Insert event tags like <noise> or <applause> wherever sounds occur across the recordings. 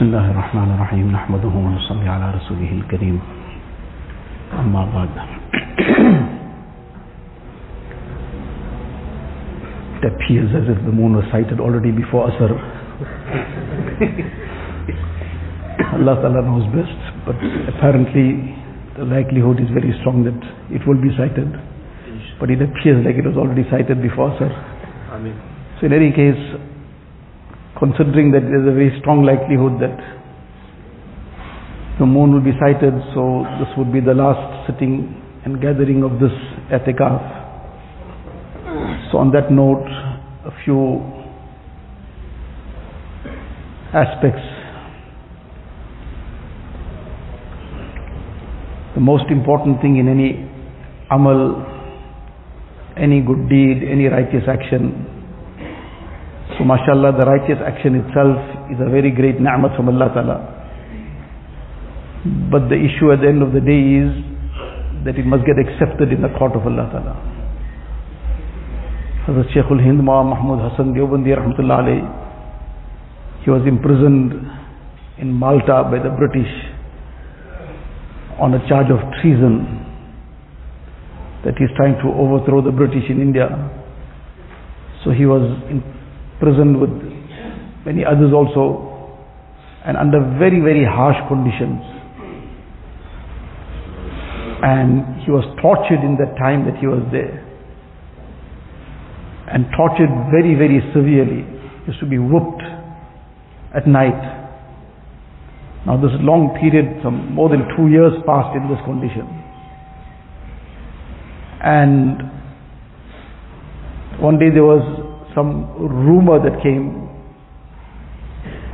بسم الله الرحمن الرحيم نحمده ونصلي على رسوله الكريم أما بعد It appears as if the moon was sighted already before Asr. <laughs> Allah Ta'ala knows best, but apparently the likelihood is very strong that it will be sighted. But it appears like it was already sighted before Asr. Amen. So in any case, considering that there's a very strong likelihood that the moon will be sighted, so this would be the last sitting and gathering of this etikaf. So on that note, a few aspects. The most important thing in any amal, any good deed, any righteous action, so mashallah, the righteous action itself is a very great ni'mat from Allah Ta'ala. But the issue at the end of the day is that it must get accepted in the court of Allah Ta'ala. Hazrat Shaykhul Hind Ma Mahmud Hassan Deobandi Rahmatullah alayhi, he was imprisoned in Malta by the British on a charge of treason that he's trying to overthrow the British in India. So he was imprisoned with many others also and under very very harsh conditions. And he was tortured in that time that he was there. And tortured very very severely. He used to be whooped at night. Now this long period some more than two years passed in this condition. And one day there was some rumor that came.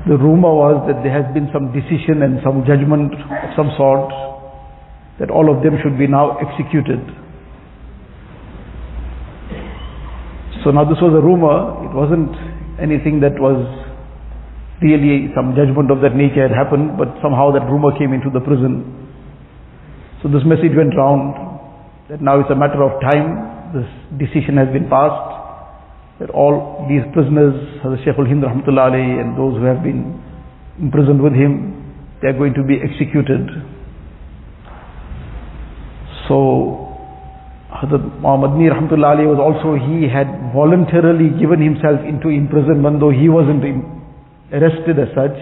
The rumor was that there has been some decision and some judgment of some sort that all of them should be now executed. So now this was a rumor, it wasn't anything that was really some judgment of that nature had happened, but somehow that rumor came into the prison. So this message went round that now it's a matter of time, this decision has been passed that all these prisoners, Hazrat Shaykhul Hind Rahmatullah and those who have been imprisoned with him, they are going to be executed. So, Hazrat Muhammad Mir Rahmatullah was also, he had voluntarily given himself into imprisonment, though he wasn't arrested as such,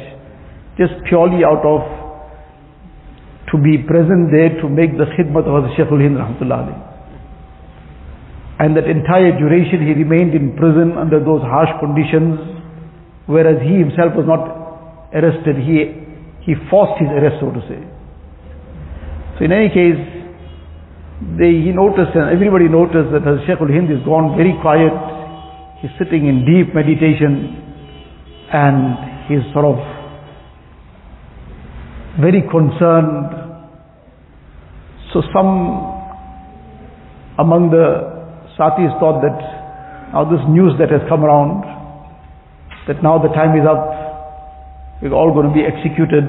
just purely out of to be present there to make the khidmat of Hazrat Shaykhul Hind Rahmatullah. And that entire duration he remained in prison under those harsh conditions, whereas he himself was not arrested, he, he forced his arrest, so to say. So in any case, they, he noticed and everybody noticed that Hazrat Shaykhul Hind is gone very quiet, he's sitting in deep meditation and he's sort of very concerned. So some among the Satis thought that now this news that has come around, that now the time is up, we're all going to be executed.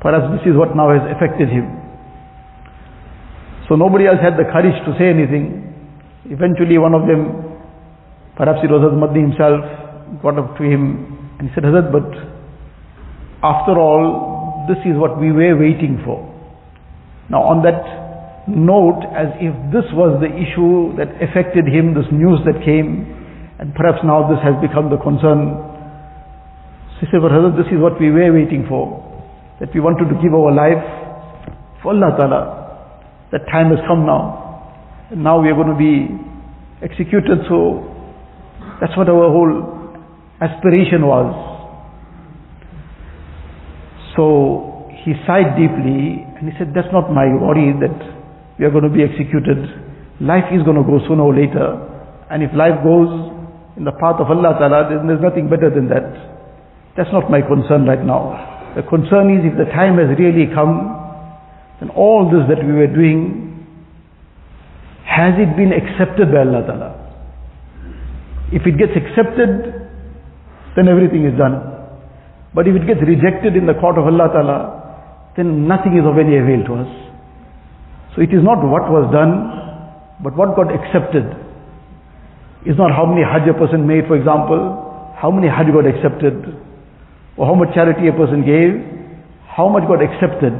Perhaps this is what now has affected him. So nobody else had the courage to say anything. Eventually one of them, perhaps it was Hazrat Madni himself, got up to him and he said, Hazrat, but after all, this is what we were waiting for. Now on that note as if this was the issue that affected him, this news that came, and perhaps now this has become the concern. So he said, this is what we were waiting for, that we wanted to give our life for Allah Ta'ala. That time has come now. And now we are going to be executed, so that's what our whole aspiration was. So he sighed deeply and he said, that's not my worry that we are going to be executed. Life is going to go sooner or later. And if life goes in the path of Allah Ta'ala, then there's nothing better than that. That's not my concern right now. The concern is if the time has really come, then all this that we were doing, has it been accepted by Allah Ta'ala? If it gets accepted, then everything is done. But if it gets rejected in the court of Allah Ta'ala, then nothing is of any avail to us. So it is not what was done, but what got accepted. It's not how many hajj a person made, for example, how many hajj got accepted, or how much charity a person gave, how much got accepted,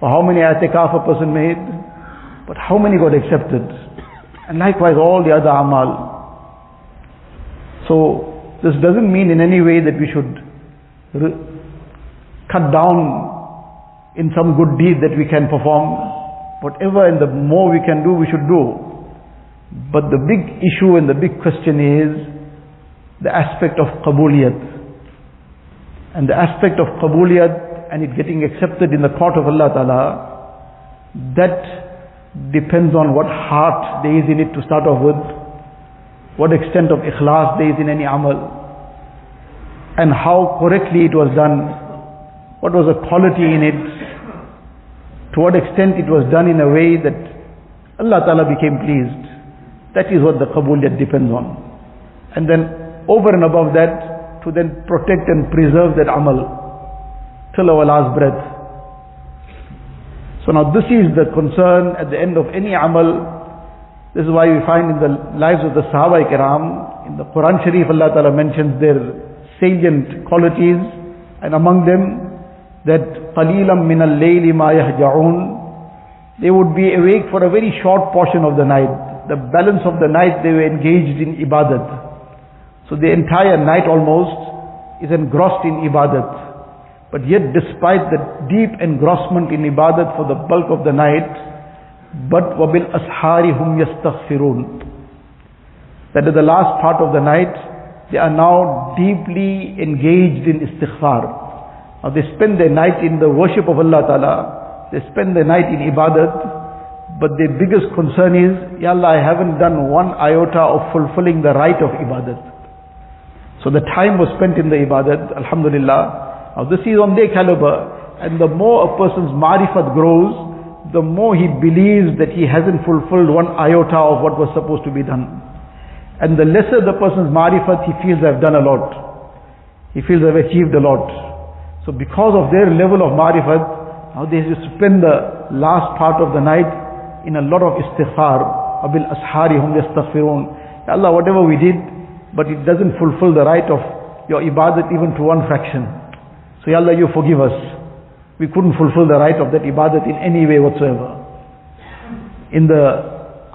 or how many atikaf a person made, but how many got accepted. And likewise all the other amal. So this doesn't mean in any way that we should cut down in some good deed that we can perform. Whatever and the more we can do, we should do. But the big issue and the big question is the aspect of qabuliyat. And the aspect of qabuliyat and it getting accepted in the court of Allah Ta'ala, that depends on what heart there is in it to start off with, what extent of ikhlas there is in any amal, and how correctly it was done, what was the quality in it, to what extent it was done in a way that Allah Ta'ala became pleased. That is what the qabuliyat depends on. And then over and above that, to then protect and preserve that amal till our last breath. So now this is the concern at the end of any amal. This is why we find in the lives of the Sahaba Kiram, in the Quran Sharif Allah Ta'ala mentions their salient qualities and among them that qalilam min al-layli ma they would be awake for a very short portion of the night. The balance of the night they were engaged in ibadat. So the entire night almost is engrossed in ibadat. But yet despite the deep engrossment in ibadat for the bulk of the night but wabil ashari hum yastaghfirun. That is the last part of the night they are now deeply engaged in istighfar. Now they spend their night in the worship of Allah Ta'ala, they spend their night in ibadat, but their biggest concern is, Ya Allah, I haven't done one iota of fulfilling the right of ibadat. So the time was spent in the ibadat, alhamdulillah. Now this is on their caliber, and the more a person's marifat grows, the more he believes that he hasn't fulfilled one iota of what was supposed to be done. And the lesser the person's marifat, he feels I've done a lot. He feels I've achieved a lot. So because of their level of marifat, now they to spend the last part of the night in a lot of istighfar, abil ashari hum yastaghfirun. Allah, whatever we did, but it doesn't fulfill the right of your ibadat even to one fraction. So Allah, you forgive us. We couldn't fulfill the right of that ibadat in any way whatsoever. In the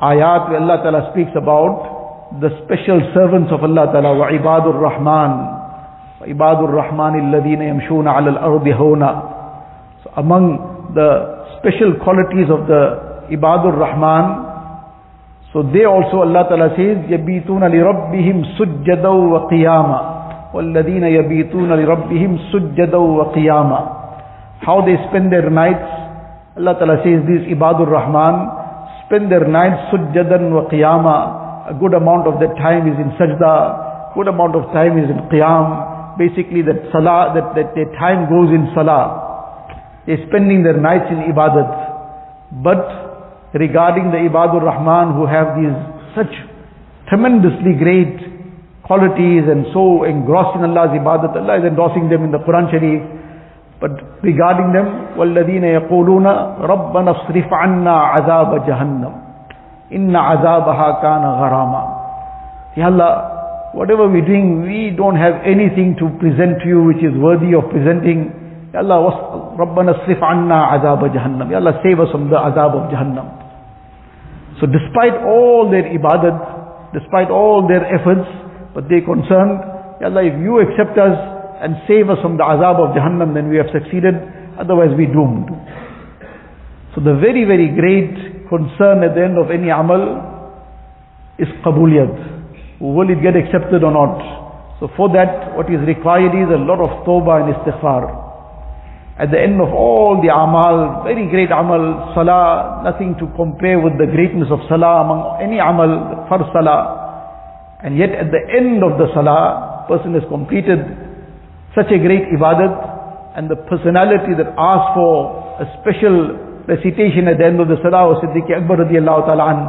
ayat where Allah Ta'ala speaks about the special servants of Allah Ta'ala, wa ibadur rahman, عباد الرحمان الدین امشون الارض ہونا امنگ دا اسپیشل کوالٹیز آف دا عباد الرحمان سو دے آلسو اللہ تعالیٰ سیز یبیتون علی ربیم سجد و قیام الدین یبیتون علی ربیم سجد و قیام ہاؤ دے اسپین دیر نائٹس اللہ تعالیٰ سیز دیز عباد الرحمان اسپین دیر نائٹ سجدن و قیامہ گڈ اماؤنٹ آف دا ٹائم از ان سجدہ گڈ اماؤنٹ آف ٹائم از ان قیام Basically that salah, that, that their time goes in salah. They're spending their nights in ibadat. But regarding the ibadur rahman who have these such tremendously great qualities and so engrossed in Allah's ibadat, Allah is endorsing them in the Quran Sharif. But regarding them, وَالَّذِينَ يَقُولُونَ رَبَّنَا اصْرِفْ عَنَّا عَذَابَ جَهَنَّمَ Inna azabaha kana gharama. Ya Allah, whatever we're doing, we don't have anything to present to you which is worthy of presenting. Ya Allah, Rabbana srif anna azab jahannam. Ya Allah, save us from the azab of jahannam. So despite all their ibadat, despite all their efforts, but they concerned, Ya Allah, if you accept us and save us from the azab of jahannam, then we have succeeded, otherwise we doomed. So the very, very great concern at the end of any amal is qabuliyat. Will it get accepted or not? So for that, what is required is a lot of tawbah and istighfar. At the end of all the amal, very great amal, salah, nothing to compare with the greatness of salah among any amal, for salah. And yet at the end of the salah, person has completed such a great ibadat and the personality that asks for a special recitation at the end of the salah was Siddiq Akbar radiallahu ta'ala an.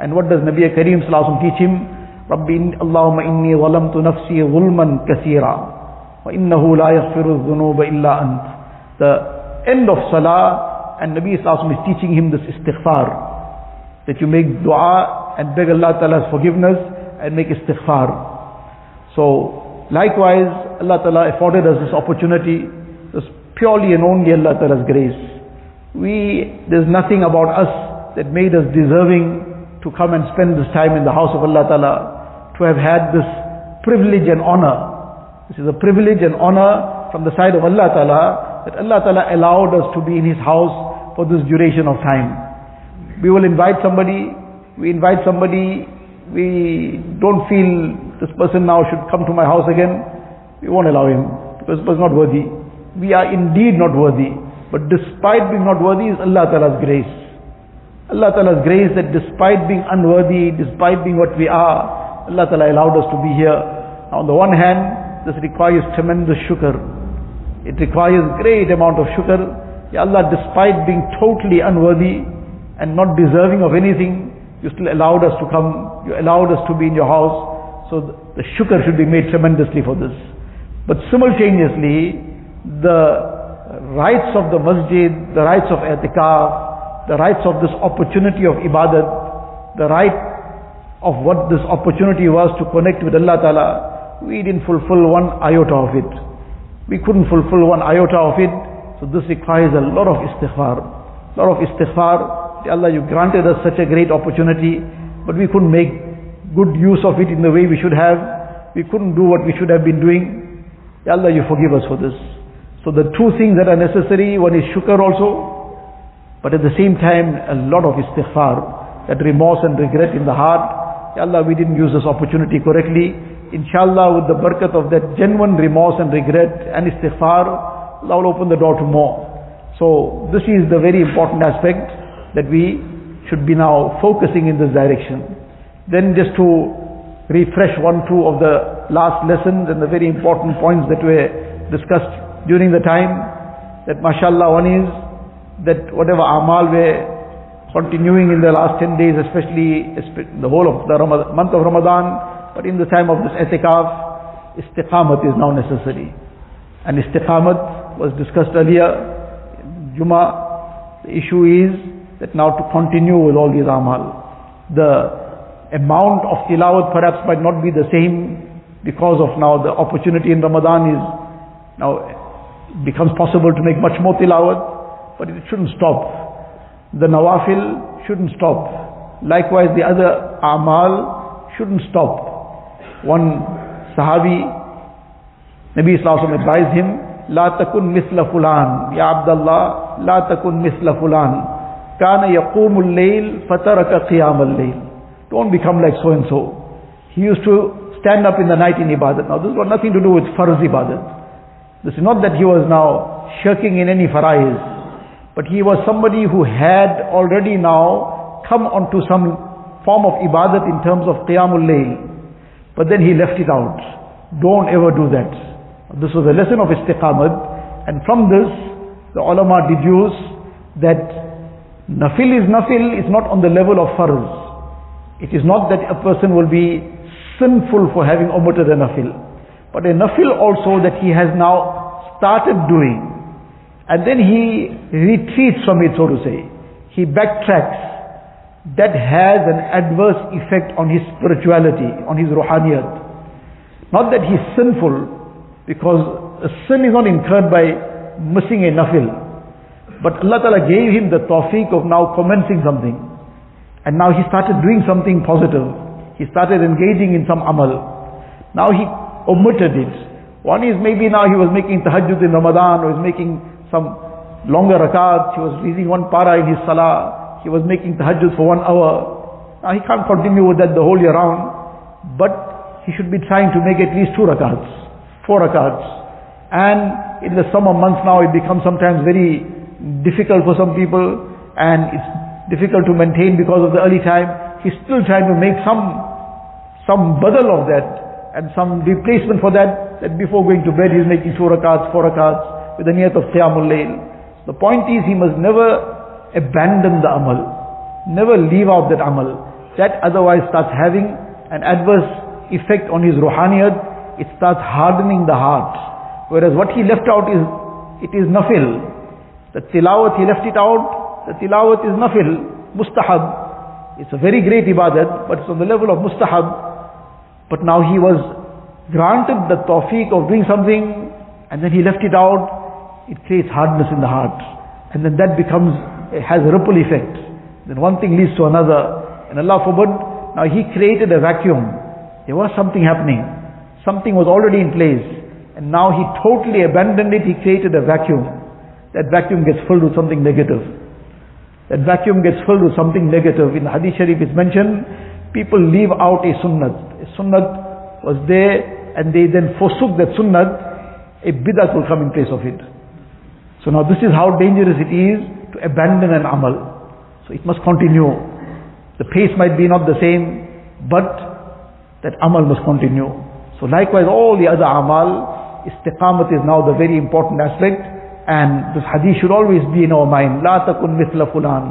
And what does Nabi Kareem sallallahu teach him? ربي اللهم إني ظلمت نفسي ظلما كثيرا وإنه لا يغفر الذنوب إلا أنت The end of salah and Nabi sallallahu is teaching him this istighfar that you make dua and beg Allah Ta'ala's forgiveness and make istighfar. So likewise, Allah Ta'ala afforded us this opportunity. This purely and only Allah Ta'ala's grace. We, there's nothing about us that made us deserving to come and spend this time in the house of Allah Ta'ala, to have had this privilege and honor. This is a privilege and honor from the side of Allah Ta'ala, that Allah Ta'ala allowed us to be in His house for this duration of time. We will invite somebody, we invite somebody, we don't feel this person now should come to my house again, we won't allow him, because he was not worthy. We are indeed not worthy, but despite being not worthy is Allah Ta'ala's grace. Allah Ta'ala's grace that despite being unworthy, despite being what we are, Allah Ta'ala allowed us to be here. On the one hand, this requires tremendous shukr. It requires great amount of shukr. Ya Allah, despite being totally unworthy and not deserving of anything, you still allowed us to come, you allowed us to be in your house. So the, the shukr should be made tremendously for this. But simultaneously, the rights of the masjid, the rights of i'tikaf, the rights of this opportunity of ibadat, the right of what this opportunity was to connect with Allah Ta'ala, we didn't fulfill one iota of it. We couldn't fulfill one iota of it, so this requires a lot of istighfar. A lot of istighfar Ya Allah, you granted us such a great opportunity, but we couldn't make good use of it in the way we should have. We couldn't do what we should have been doing. Ya Allah, you forgive us for this. So the two things that are necessary, one is shukr also, but at the same time, a lot of istighfar, that remorse and regret in the heart. Ya Allah, we didn't use this opportunity correctly. Inshallah, with the barakat of that genuine remorse and regret and istighfar, Allah will open the door to more. So this is the very important aspect that we should be now focusing in this direction. Then just to refresh one, two of the last lessons and the very important points that were discussed during the time, that mashallah one is that whatever amal were continuing in the last 10 days, especially the whole of the month of Ramadan, but in the time of this etikaf, istiqamat is now necessary. And istiqamat was discussed earlier, Juma, the issue is that now to continue with all these amal. The amount of tilawat perhaps might not be the same because of now the opportunity in Ramadan is now becomes possible to make much more tilawat, but it shouldn't stop. The nawafil shouldn't stop. Likewise the other amal shouldn't stop. One sahabi, Nabi Sallallahu advised him, لا تكن مثل فلان يا عبد الله لا تكن مثل فلان Kana yaqumul layl fataraka qiyam al-layl. Don't become like so and so. He used to stand up in the night in ibadat. Now this got nothing to do with farz ibadat. This is not that he was now shirking in any faraiz. But he was somebody who had already now come onto some form of ibadat in terms of qiyamul layl. But then he left it out. Don't ever do that. This was a lesson of istiqamat. And from this, the ulama deduce that Nafil is nafil, it's not on the level of farz. It is not that a person will be sinful for having omitted a nafil. But a nafil also that he has now started doing. And then he retreats from it, so to say. He backtracks. That has an adverse effect on his spirituality, on his ruhaniyat. Not that he's sinful, because a sin is not incurred by missing a nafil. But Allah Ta'ala gave him the tawfiq of now commencing something. And now he started doing something positive. He started engaging in some amal. Now he omitted it. One is maybe now he was making tahajjud in Ramadan, or was making some longer rakat, he was reading one para in his salah, he was making tahajjud for one hour. Now he can't continue with that the whole year round, but he should be trying to make at least two rakats, four rakats. And in the summer months now it becomes sometimes very difficult for some people and it's difficult to maintain because of the early time. He's still trying to make some, some badal of that and some replacement for that, that before going to bed he's making two rakats, four rakats with the niyat of qiyamul layl. The point is he must never abandon the amal, never leave out that amal. That otherwise starts having an adverse effect on his ruhaniyat, it starts hardening the heart. Whereas what he left out is, it is nafil, the tilawat, he left it out. The tilawat is nafil, mustahab. It's a very great ibadat, but it's on the level of mustahab. But now he was granted the tawfiq of doing something and then he left it out, it creates hardness in the heart. And then that becomes, it has a ripple effect. Then one thing leads to another. And Allah forbid, now he created a vacuum. There was something happening. Something was already in place. And now he totally abandoned it, he created a vacuum. That vacuum gets filled with something negative. That vacuum gets filled with something negative. In the Hadith Sharif it's mentioned, people leave out a sunnat. A sunnat was there and they then forsook that sunnat, a bid'at will come in place of it. So now this is how dangerous it is to abandon an amal. So it must continue. The pace might be not the same, but that amal must continue. So likewise all the other amal, istiqamat is now the very important aspect. And this hadith should always be in our mind. لا تكن مثل فلان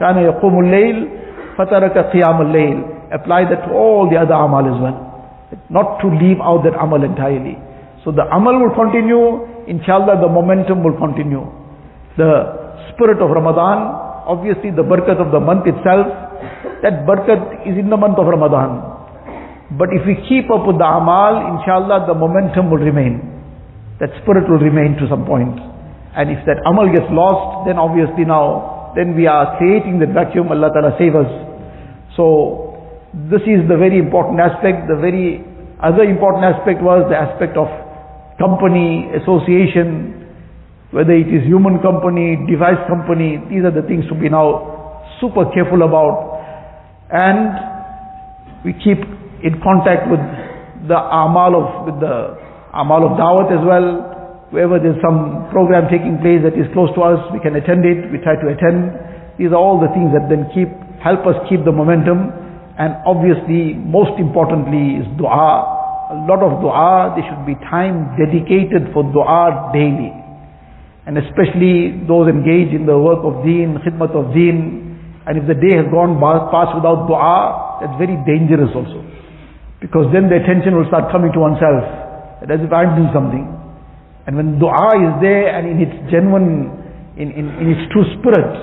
كان يقوم الليل فترك قيام الليل Apply that to all the other amal as well. Not to leave out that amal entirely. So the amal will continue. Inshallah the momentum will continue. The spirit of Ramadan, obviously the barakat of the month itself, that barakat is in the month of Ramadan. But if we keep up with the amal, inshallah the momentum will remain. That spirit will remain to some point. And if that amal gets lost, then obviously now, then we are creating that vacuum, Allah Ta'ala save us. So, this is the very important aspect. The very other important aspect was the aspect of company, association, whether it is human company, device company, these are the things to be now super careful about. And we keep in contact with the amal of, with the amal of dawat as well, Wherever there's some program taking place that is close to us, we can attend it, we try to attend. These are all the things that then keep, help us keep the momentum. And obviously, most importantly is dua. A lot of dua, there should be time dedicated for dua daily. And especially those engaged in the work of deen, khidmat of deen. And if the day has gone past without dua, that's very dangerous also. Because then the attention will start coming to oneself. As if I'm doing something. And when dua is there and in its genuine, in, in, in its true spirit,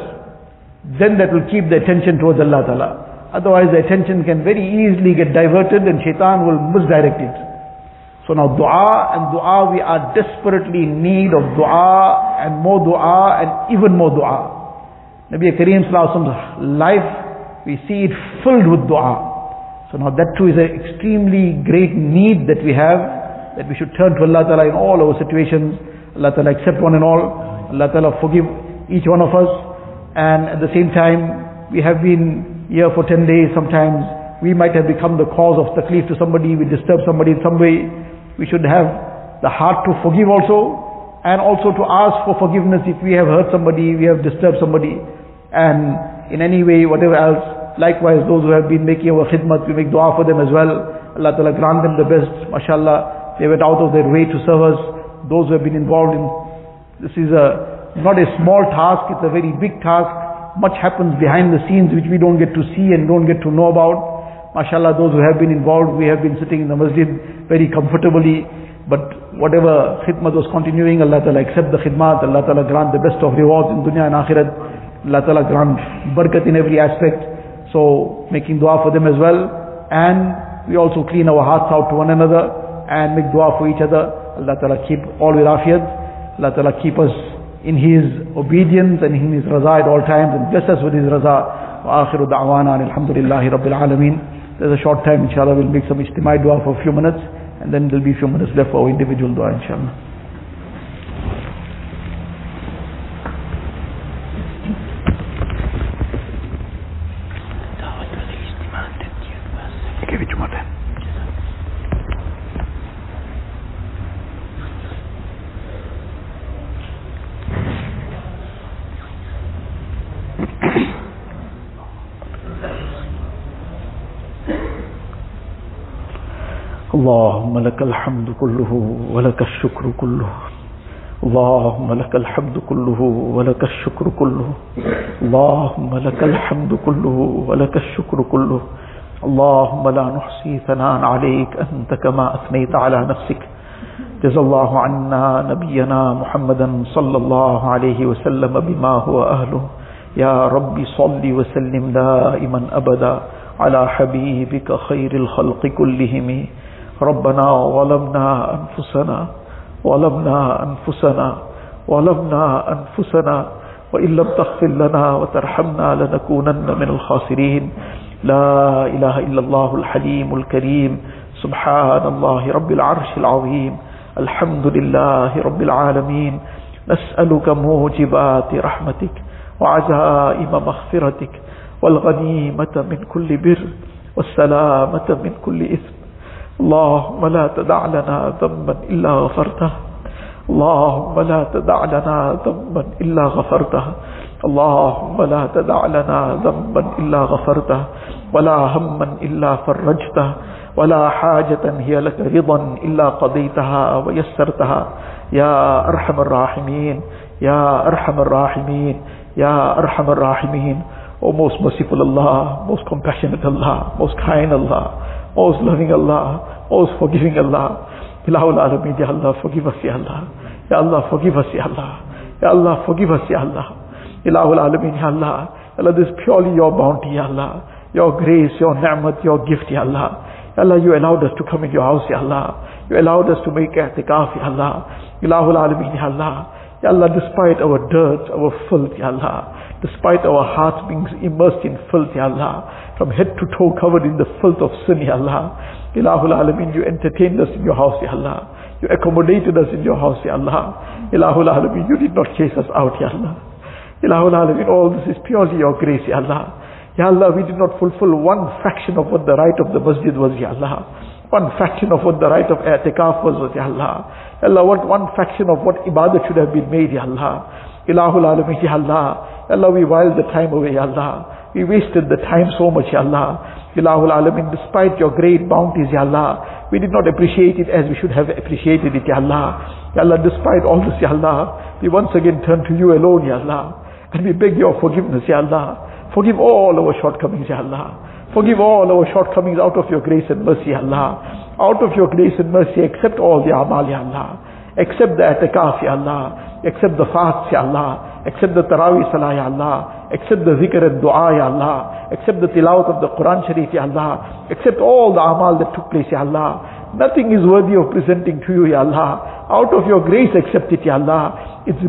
then that will keep the attention towards Allah Ta'ala. Otherwise the attention can very easily get diverted and shaitan will misdirect it. So now dua and dua, we are desperately in need of dua and more dua and even more dua. Nabi Kareem Salaam's life, we see it filled with dua. So now that too is an extremely great need that we have that we should turn to Allah Ta'ala in all our situations. Allah Ta'ala accept one and all. Allah Ta'ala forgive each one of us. And at the same time, we have been here for 10 days sometimes. We might have become the cause of taklif to somebody, we disturb somebody in some way. We should have the heart to forgive also, and also to ask for forgiveness if we have hurt somebody, we have disturbed somebody, and in any way, whatever else. Likewise, those who have been making our khidmat, we make dua for them as well. Allah Ta'ala grant them the best, mashallah. They went out of their way to serve us. Those who have been involved in this is a not a small task, it's a very big task. Much happens behind the scenes which we don't get to see and don't get to know about. MashaAllah, those who have been involved, we have been sitting in the masjid very comfortably. But whatever khidmat was continuing, Allah Ta'ala accept the khidmat, Allah Ta'ala grant the best of rewards in dunya and akhirat. Allah Ta'ala grant barakat in every aspect. So making dua for them as well. And we also clean our hearts out to one another and make dua for each other. Allah Ta'ala keep all with afiyat. Allah Ta'ala keep us in His obedience and in His raza at all times and bless us with His raza. وآخر دعوانا الحمد لله رب العالمين. There's a short time inshallah we'll make some ijtimai dua for a few minutes and then there'll be a few minutes left for our individual dua inshallah. اللهم لك الحمد كله ولك الشكر كله. اللهم لك الحمد كله ولك الشكر كله. اللهم لك الحمد كله ولك الشكر كله. اللهم لا نحصي ثناء عليك أنت كما أثنيت على نفسك. جزا الله عنا نبينا محمدا صلى الله عليه وسلم بما هو أهله. يا رب صل وسلم دائما أبدا على حبيبك خير الخلق كلهم. ربنا ظلمنا أنفسنا ظلمنا أنفسنا ظلمنا أنفسنا وإن لم تغفر لنا وترحمنا لنكونن من الخاسرين. لا إله إلا الله الحليم الكريم. سبحان الله رب العرش العظيم. الحمد لله رب العالمين. نسألك موجبات رحمتك وعزائم مغفرتك والغنيمة من كل بر والسلامة من كل إثم. اللهم لا تدع لنا ذنبا إلا غفرته. اللهم لا تدع لنا ذنبا إلا غفرته. اللهم لا تدع لنا ذنبا إلا غفرته. ولا هما إلا فرجته. ولا حاجة هي لك رضا إلا قضيتها ويسرتها. يا أرحم الراحمين يا أرحم الراحمين يا أرحم الراحمين. O most merciful Allah, most compassionate Allah, most kind Allah, most loving Allah, most forgiving Allah. Ilahul Alameen, Ya Allah, forgive us, Ya Allah. Ya Allah, forgive us, Ya Allah. Ya Allah, forgive us, Ya Allah. Ilahul Alameen, Ya Allah. Allah, this is purely your bounty, Ya Allah. Your grace, your ni'mat, your gift, Ya Allah. Ya Allah, you allowed us to come in your house, Ya Allah. You allowed us to make i'tikaf, Ya Allah. Ilahul Alameen, Ya Allah. Ya Allah, despite our dirt, our filth, Ya Allah, despite our hearts being immersed in filth, Ya Allah, from head to toe covered in the filth of sin, Ya Allah, Ilahul Alameen, you entertained us in your house, Ya Allah. You accommodated us in your house, Ya Allah. Ilahul Alameen, you did not chase us out, Ya Allah. Ilahul Alameen, all this is purely your grace, Ya Allah. Ya Allah, we did not fulfill one fraction of what the right of the masjid was, Ya Allah. One fraction of what the right of i'tikaf was, Ya Allah. Allah, what one fraction of what ibadah should have been made, Ya Allah. Ilahul Alameen, Ya Allah. Allah, we whiled the time away, Ya Allah. We wasted the time so much, Ya Allah. Ilahul Alameen, despite your great bounties, Ya Allah. We did not appreciate it as we should have appreciated it, Ya Allah. Ya Allah, despite all this, Ya Allah, we once again turn to you alone, Ya Allah. And we beg your forgiveness, Ya Allah. Forgive all our shortcomings, Ya Allah. Forgive all our shortcomings out of your grace and mercy, Allah. Out of your grace and mercy, accept all the amal, Ya Allah. Accept the atakaf, Ya Allah. Accept the fast, Ya Allah. Accept the tarawih salah, Ya Allah. Accept the zikr and dua, Ya Allah. Accept the tilawat of the Quran Sharif, Ya Allah. Accept all the amal that took place, Ya Allah. Nothing is worthy of presenting to you, Ya Allah. Out of your grace, accept it, Ya Allah. It's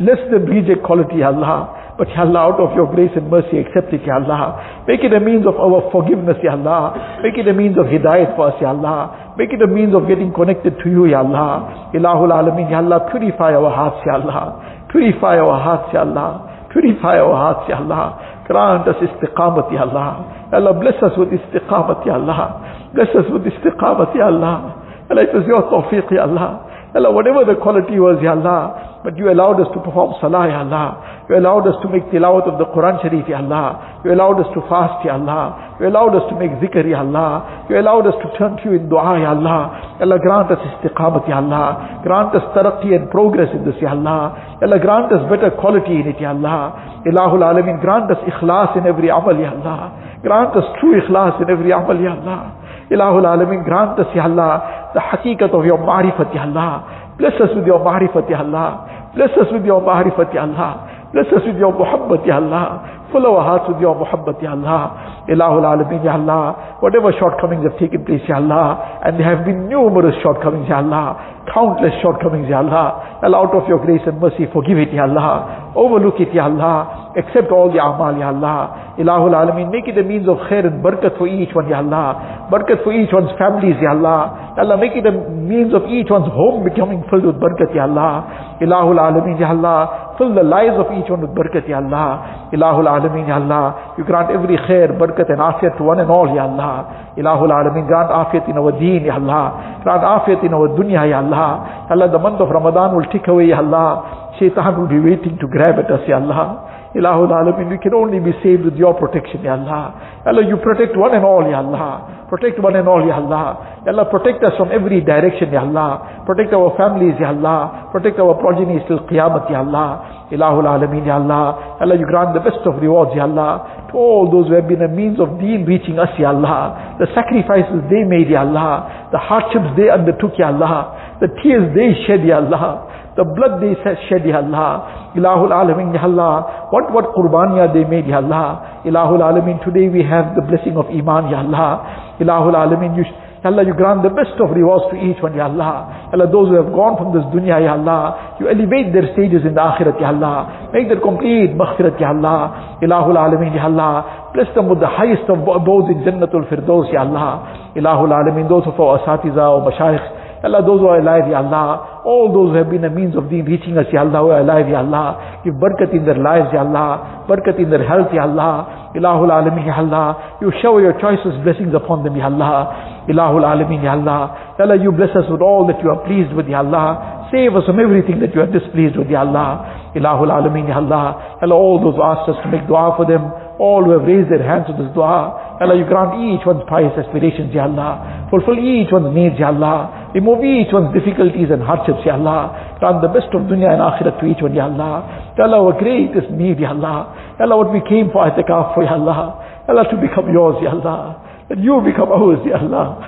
less than reject quality, Ya Allah. But Ya Allah, out of your grace and mercy, accept it, Ya Allah. Make it a means of our forgiveness, Ya Allah. Make it a means of hidayat for us, Ya Allah. Make it a means of getting connected to you, Ya Allah. Ilahul Alameen, Ya Allah, purify our hearts, Ya Allah. Purify our hearts, Ya Allah. Purify our hearts, Ya Allah. Grant us istiqamat, Ya Allah. Ya Allah, bless us with istiqamat, Ya Allah. Bless us with istiqamat, Ya Allah. Ya Allah, it was your tawfiq, Ya Allah. Ya Allah, whatever the quality was, Ya Allah, but you allowed us to perform salah, Ya Allah. You allowed us to make tilawat of the Quran Sharif, Ya Allah. You allowed us to fast, Ya Allah. You allowed us to make zikr, Ya Allah. You allowed us to turn to you in dua, Ya Allah. Ya Allah, grant us istiqamat, Ya Allah. Grant us taraqi and progress in this, Ya Allah. Ya Allah, grant us better quality in it, Ya Allah. Ilahul Alameen, grant us ikhlas in every amal, Ya Allah. Grant us true ikhlas in every amal, Ya Allah. Ilahul Alameen, grant us, Ya Allah, the haqiqat of your ma'rifat, Ya Allah. Bless us with your ma'rifat, Ya Allah. Bless us with your ma'rifat, Ya Allah. Bless us with your muhabbat, Ya Allah. Fill our hearts with your muhabbat, Ya Allah. Ilahul Alameen, Ya Allah. Whatever shortcomings have taken place, Ya Allah. And there have been numerous shortcomings, Ya Allah. Countless shortcomings, Ya Allah. Out of your grace and mercy, forgive it, Ya Allah. Overlook it, Ya Allah. Accept all the amal, Ya Allah. Ilahul Alameen, make it a means of khair and barakat for each one, Ya Allah. Barakat for each one's families, Ya Allah. Allah, make it a means of each one's home becoming filled with barakat, Ya Allah. Ilahul Alameen, Ya Allah. Fill the lives of each one with barakat, Ya Allah. Ilahul Alameen, Ya Allah. You grant every khair, barakat and afiyat to one and all, Ya Allah. Ilahul Alameen, grant afiyat in our deen, Ya Allah. Grant afiyat in our dunya, Ya Allah. Ya Allah, the month of Ramadan will take away, Ya Allah. Shaitan will be waiting to grab at us, Ya Allah. Ilahul Alameen, we can only be saved with your protection, Ya Allah. Ya Allah, you protect one and all, Ya Allah. Protect one and all, Ya Allah. Ya Allah, protect us from every direction, Ya Allah. Protect our families, Ya Allah. Protect our progeny till Qiyamah, Ya Allah. Ilahul Alameen, Ya Allah. Ya Allah, you grant the best of rewards, Ya Allah. To all those who have been a means of deen reaching us, Ya Allah. The sacrifices they made, Ya Allah. The hardships they undertook, Ya Allah. The tears they shed, Ya Allah. The blood they shed, Ya Allah. Ilahul Alameen, Ya Allah. What, what qurbaniya they made, Ya Allah. Ilahul Alameen, today we have the blessing of Iman, Ya Allah. Ilahul Alameen, you, Ya Allah, you grant the best of rewards to each one, Ya Allah. Ya Allah, those who have gone from this dunya, Ya Allah, you elevate their stages in the akhirat, Ya Allah. Make their complete maghfirat, Ya Allah. Ilahul Alameen, Ya Allah. Bless them with the highest of abodes in Jannatul Firdaus, Ya Allah. Ilahul Alameen, those of our asatiza or mashayikh, Allah, those who are alive, Ya Allah, all those who have been a means of deen reaching us, Ya Allah, who are alive, Ya Allah, give barakat in their lives, Ya Allah, barakat in their health, Ya Allah, Ilahul Alameen, Ya Allah, you shower your choicest blessings upon them, Ya Allah, Ilahul Alameen, Ya Allah, Ya Allah, you bless us with all that you are pleased with, Ya Allah, save us from everything that you are displeased with, Ya Allah, Ilahul Alameen, Ya Allah, Ya Allah, all those who asked us to make dua for them, all who have raised their hands to this dua, Allah, you grant each one's pious aspirations, Ya Allah. Fulfill each one's needs, Ya Allah. Remove each one's difficulties and hardships, Ya Allah. Grant the best of dunya and akhirat to each one, Ya Allah. Ya Allah, our greatest need, Ya Allah. Ya Allah, what we came for itikaf for, Ya Allah. Ya Allah, to become yours, Ya Allah. That you become ours, Ya Allah.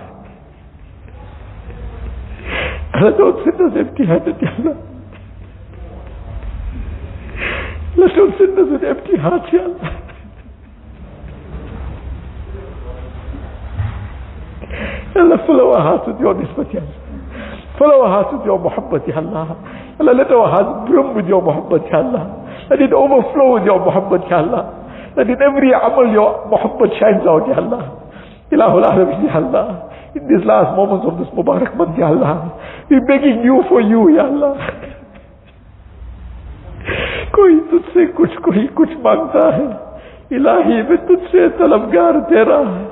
Allah, don't send us empty-handed, Ya Allah. Allah, don't send us with empty hearts, Ya Allah. Fill our hearts with your dispatience. Fill our hearts with your muhabbat, Ya Allah. Allah, let our hearts brim with your muhabbat, Ya Allah. Let it overflow with your muhabbat, Ya Allah. That in every amal your muhabbat shines out, Ya Allah. Ilahul Alameen, Ya Allah. In these last moments of this Mubarak month, Ya Allah. We're begging you for you, Ya Allah. کوئی تجھ سے کچھ کوئی کچھ مانگتا ہے الہی میں تجھ سے طلبگار تیرا ہے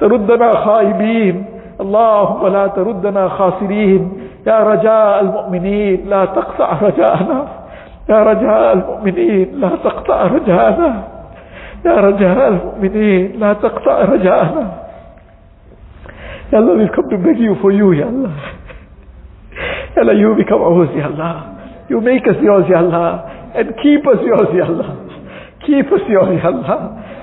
تردنا خائبين. اللهم لا تردنا خاسرين. يا رجاء المؤمنين لا تقطع رجاءنا. يا رجاء المؤمنين لا تقطع رجاءنا. يا رجاء المؤمنين لا تقطع رجاءنا. يا الله we come to beg you for you يا الله يا الله you become ours يا الله you make us yours يا الله and keep us yours يا الله keep us yours يا الله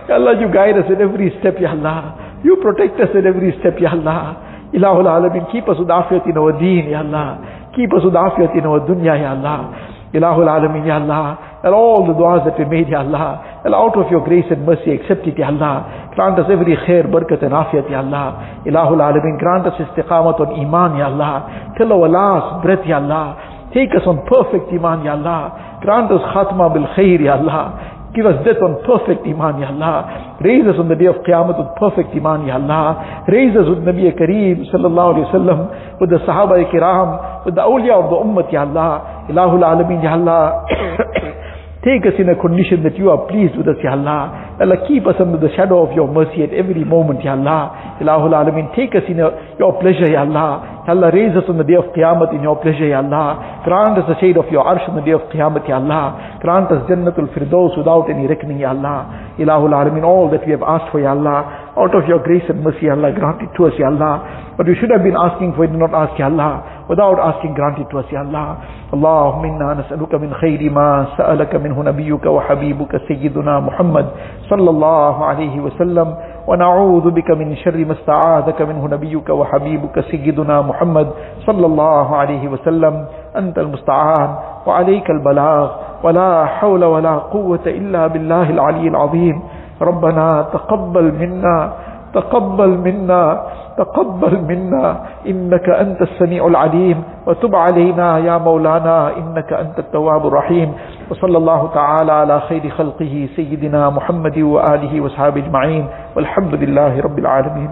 يا الله you guide us in every step يا الله You protect us in every step, Ya Allah. Ilahul Alameen, keep us with afiyat in our deen, Ya Allah. Keep us with afiyat in our dunya, Ya Allah. Ilahul Alameen, Ya Allah. And all the du'as that we made, Ya Allah. And out of your grace and mercy, accept it, Ya Allah. Grant us every khair, barakat and afiyat, Ya Allah. Ilahul Alameen, grant us istiqamat on iman, Ya Allah. Till our last breath, Ya Allah. Take us on perfect iman, Ya Allah. Grant us khatma bil khair, Ya Allah. Give us death on perfect iman, Ya Allah. Raise us on the day of Qiyamah with perfect iman, Ya Allah. Raise us with Nabi Kareem, sallallahu alayhi wa sallam, with the Sahaba kiram, with the awliya of the ummah, Ya Allah. Ilahul Alameen, Ya Allah. <coughs> Take us in a condition that you are pleased with us, Ya Allah. Allah, keep us under the shadow of your mercy at every moment, Ya Allah. Ilahul Alameen, take us in your, your pleasure, Ya Allah. Allah, raise us on the day of Qiyamah in your pleasure, Ya Allah. Grant us the shade of your arsh on the day of Qiyamah, Ya Allah. Grant us Jannatul Firdaus without any reckoning, Ya Allah. Ilahul Alameen, all that we have asked for, Ya Allah. Out of your grace and mercy, Ya Allah, grant it to us, Ya Allah. But we should have been asking for it, not ask, Ya Allah. Without asking, grant it to us, Ya Allah. اللهم إنا نسألك من خير ما سألك منه نبيك وحبيبك سيدنا محمد صلى الله عليه وسلم ونعوذ بك من شر ما استعاذك منه نبيك وحبيبك سيدنا محمد صلى الله عليه وسلم أنت المستعان وعليك البلاغ ولا حول ولا قوة إلا بالله العلي العظيم ربنا تقبل منا تقبل منا تقبل منا. إنك أنت السميع العليم. وتب علينا يا مولانا. إنك أنت التواب الرحيم. وصلى الله تعالى على خير خلقه سيدنا محمد وآله وصحابه أجمعين. والحمد لله رب العالمين.